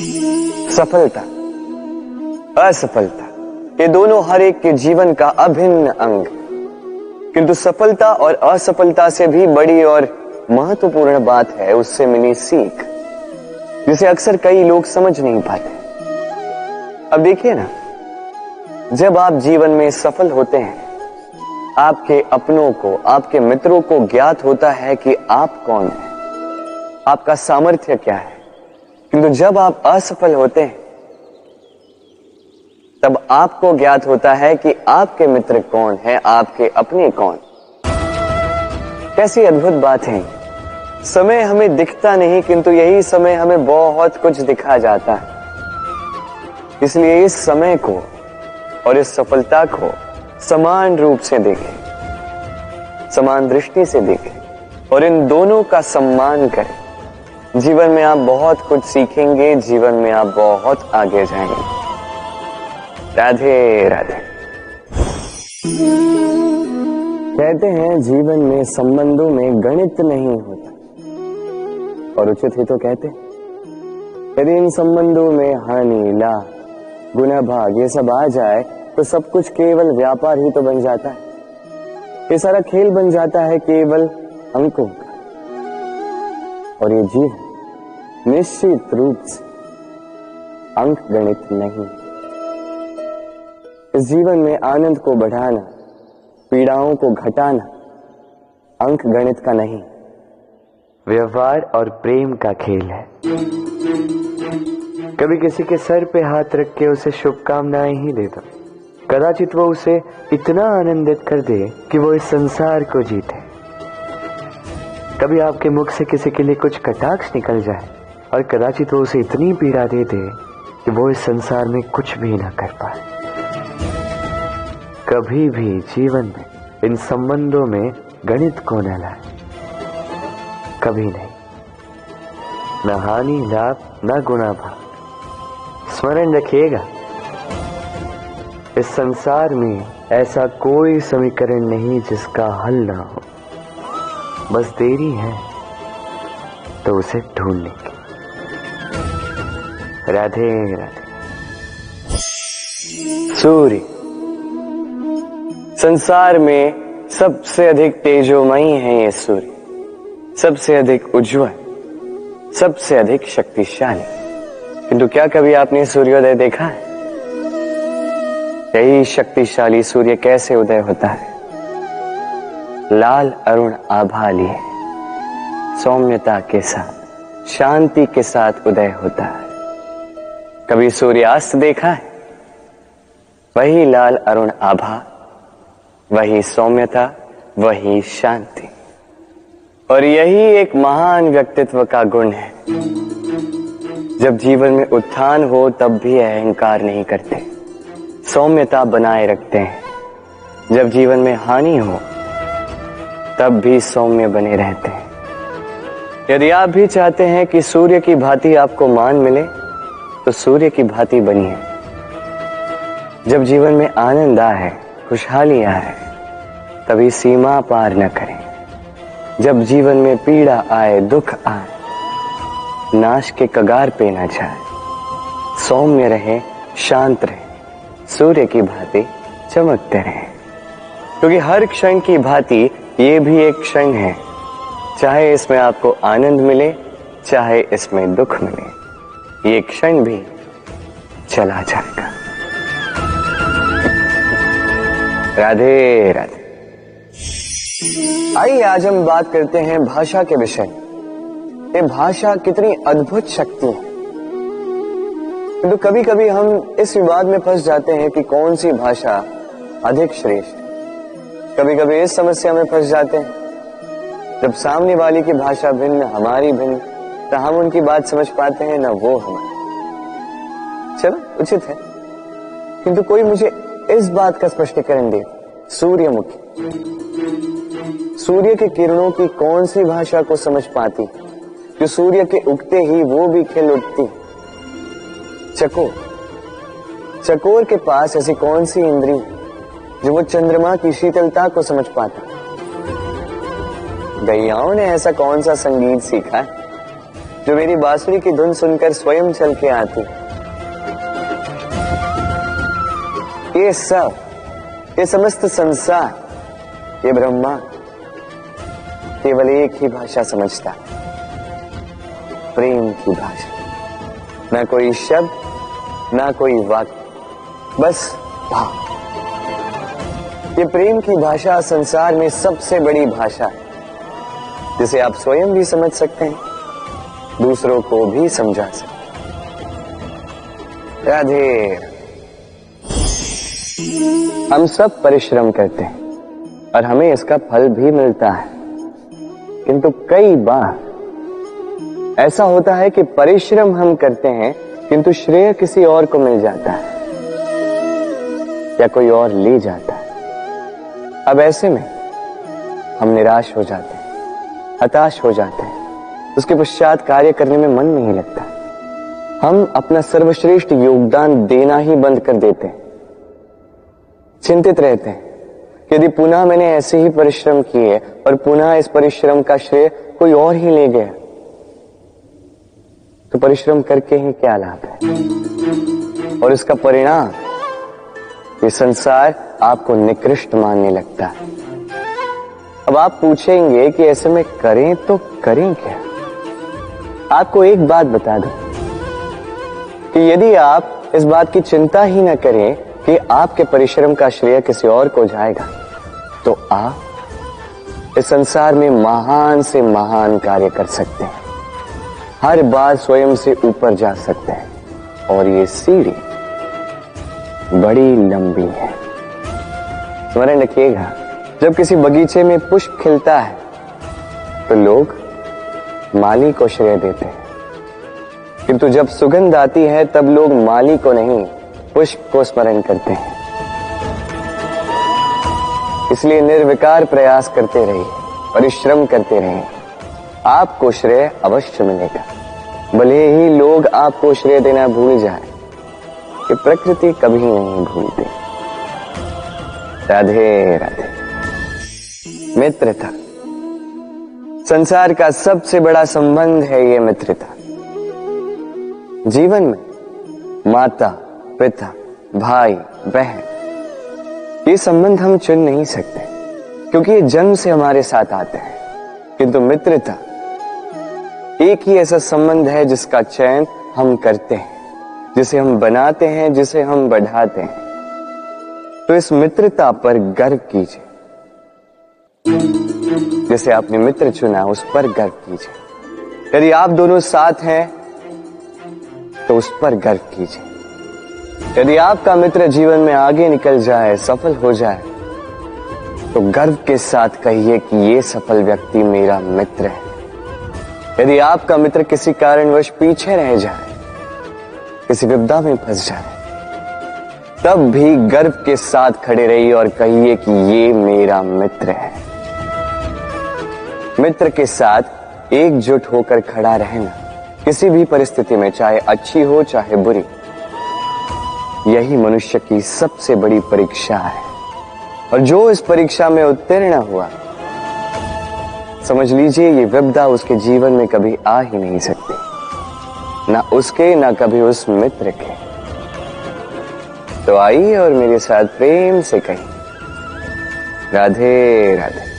सफलता, असफलता, ये दोनों हर एक के जीवन का अभिन्न अंग। किंतु सफलता और असफलता से भी बड़ी और महत्वपूर्ण बात है, उससे मिली सीख, जिसे अक्सर कई लोग समझ नहीं पाते। अब देखिए ना, जब आप जीवन में सफल होते हैं, आपके अपनों को, आपके मित्रों को ज्ञात होता है कि आप कौन है, आपका सामर्थ्य क्या है। किंतु जब आप असफल होते हैं, तब आपको ज्ञात होता है कि आपके मित्र कौन है, आपके अपने कौन। कैसी अद्भुत बात है। समय हमें दिखता नहीं, किंतु यही समय हमें बहुत कुछ दिखा जाता है। इसलिए इस समय को और इस सफलता को समान रूप से देखें, समान दृष्टि से देखें और इन दोनों का सम्मान करें। जीवन में आप बहुत कुछ सीखेंगे, जीवन में आप बहुत आगे जाएँगे। राधे राधे। कहते हैं, जीवन में संबंधों में गणित नहीं होता। और उचित ही तो कहते यदि इन संबंधों में हानि ला गुना, भाग ये सब आ जाए तो सब कुछ केवल व्यापार ही तो बन जाता है। ये सारा खेल बन जाता है केवल अंकों का। और ये जीवन निश्चित रूप से अंक गणित नहीं। इस जीवन में आनंद को बढ़ाना, पीड़ाओं को घटाना अंक गणित का नहीं, व्यवहार और प्रेम का खेल है। कभी किसी के सर पे हाथ रख के उसे शुभकामनाएँ ही दे दो। कदाचित वो उसे इतना आनंदित कर दे कि वो इस संसार को जीते। कभी आपके मुख से किसी के लिए कुछ कटाक्ष निकल जाए और कदाचित वो उसे इतनी पीड़ा दे दे कि वो इस संसार में कुछ भी ना कर पाए। कभी भी जीवन में इन संबंधों में गणित को न लाए। कभी नहीं। न हानि लाभ, न गुणा भाव। स्मरण रखिएगा, इस संसार में ऐसा कोई समीकरण नहीं जिसका हल ना हो। बस देरी है तो उसे ढूँढने की राधे राधे। सूर्य संसार में सबसे अधिक तेजोमयी है ये सूर्य सबसे अधिक उज्जवल, सबसे अधिक शक्तिशाली। किंतु क्या कभी आपने सूर्योदय देखा है? यही शक्तिशाली सूर्य कैसे उदय होता है? लाल अरुण आभा लिए सौम्यता के साथ, शांति के साथ उदय होता है। कभी सूर्यास्त देखा है? वही लाल अरुण आभा, वही सौम्यता, वही शांति। और यही एक महान व्यक्तित्व का गुण है। जब जीवन में उत्थान हो, तब भी अहंकार नहीं करते। सौम्यता बनाए रखते हैं। जब जीवन में हानि हो, तब भी सौम्य बने रहते हैं। यदि आप भी चाहते हैं कि सूर्य की भांति आपको मान मिले तो सूर्य की भांति बनी है। जब जीवन में आनंद आए खुशहाली आए तभी सीमा पार न करें। जब जीवन में पीड़ा आए, दुख आए, नाश के कगार पे न जाए। सौम्य रहे, शांत रहे, सूर्य की भांति चमकते रहे। क्योंकि हर क्षण की भांति ये भी एक क्षण है। चाहे इसमें आपको आनंद मिले, चाहे इसमें दुख मिले। ये क्षण भी चला जाएगा। राधे राधे। आइए, आज हम बात करते हैं भाषा के विषय। ये भाषा कितनी अद्भुत शक्ति है। तो कभी कभी हम इस विवाद में फंस जाते हैं कि कौन सी भाषा अधिक श्रेष्ठ कभी कभी इस समस्या में फंस जाते हैं। जब सामने वाली की भाषा भिन्न, हमारी भिन्न तो हम उनकी बात समझ पाते हैं, ना वो हमारी। चलो, उचित है। किंतु कोई मुझे इस बात का स्पष्टीकरण दे, सूर्यमुखी। सूर्य के किरणों की कौन सी भाषा को समझ पाती? जो सूर्य के उगते ही वो भी खिल उठती। चकोर। चकोर के पास ऐसी कौन सी इंद्री? जो वो चंद्रमा की शीतलता को समझ पाता। गैयाओं ने ऐसा कौन सा संगीत सीखा है? जो मेरी बांसुरी की धुन सुनकर स्वयं चल के आती। ये सब, ये समस्त संसार, ये ब्रह्मा केवल एक ही भाषा समझता। प्रेम की भाषा। ना कोई शब्द, ना कोई वाक्य, बस भाव। ये प्रेम की भाषा संसार में सबसे बड़ी भाषा है, जिसे आप स्वयं भी समझ सकते हैं। दूसरों को भी समझा सकते राधे। हम सब परिश्रम करते हैं और हमें इसका फल भी मिलता है। किंतु कई बार ऐसा होता है कि परिश्रम हम करते हैं, किंतु श्रेय किसी और को मिल जाता है या कोई और ले जाता है। अब ऐसे में हम निराश हो जाते हैं, हताश हो जाते हैं। उसके पश्चात कार्य करने में मन नहीं लगता। हम अपना सर्वश्रेष्ठ योगदान देना ही बंद कर देते हैं। चिंतित रहते हैं यदि पुनः मैंने ऐसे ही परिश्रम किए और पुनः इस परिश्रम का श्रेय कोई और ही ले गया तो परिश्रम करके ही क्या लाभ है? और इसका परिणाम, ये संसार आपको निकृष्ट मानने लगता है। अब आप पूछेंगे कि ऐसे में करें तो करें क्या? आपको एक बात बता दूँ कि यदि आप इस बात की चिंता ही ना करें कि आपके परिश्रम का श्रेय किसी और को जाएगा तो आप इस संसार में महान से महान कार्य कर सकते हैं। हर बार स्वयं से ऊपर जा सकते हैं। और ये सीढ़ी बड़ी लंबी है। स्मरण रखिएगा, जब किसी बगीचे में पुष्प खिलता है तो लोग माली को श्रेय देते हैं। किंतु जब सुगंध आती है, तब लोग माली को नहीं, पुष्प को स्मरण करते हैं। इसलिए निर्विकार प्रयास करते रहिए, परिश्रम करते रहिए। आपको श्रेय अवश्य मिलेगा। भले ही लोग आपको श्रेय देना भूल जाए, कि प्रकृति कभी नहीं भूलती। राधे राधे। मित्रता संसार का सबसे बड़ा संबंध है ये मित्रता। जीवन में माता, पिता, भाई, बहन, ये संबंध हम चुन नहीं सकते, क्योंकि ये जन्म से हमारे साथ आते हैं। किंतु मित्रता एक ही ऐसा संबंध है जिसका चयन हम करते हैं, जिसे हम बनाते हैं, जिसे हम बढ़ाते हैं। तो इस मित्रता पर गर्व कीजिए। जैसे आपने मित्र चुना, उस पर गर्व कीजिए। यदि आप दोनों साथ हैं तो उस पर गर्व कीजिए। यदि आपका मित्र जीवन में आगे निकल जाए, सफल हो जाए तो गर्व के साथ कहिए कि ये सफल व्यक्ति मेरा मित्र है। यदि आपका मित्र किसी कारणवश पीछे रह जाए, किसी विपदा में फंस जाए, तब भी गर्व के साथ खड़े रहिए और कहिए कि ये मेरा मित्र है। मित्र के साथ एकजुट होकर खड़ा रहना, किसी भी परिस्थिति में, चाहे अच्छी हो, चाहे बुरी, यही मनुष्य की सबसे बड़ी परीक्षा है। और जो इस परीक्षा में उत्तीर्ण हुआ, समझ लीजिए, ये विपदा उसके जीवन में कभी आ ही नहीं सकती। ना उसके, ना कभी उस मित्र के। तो आइए और मेरे साथ प्रेम से कही राधे राधे।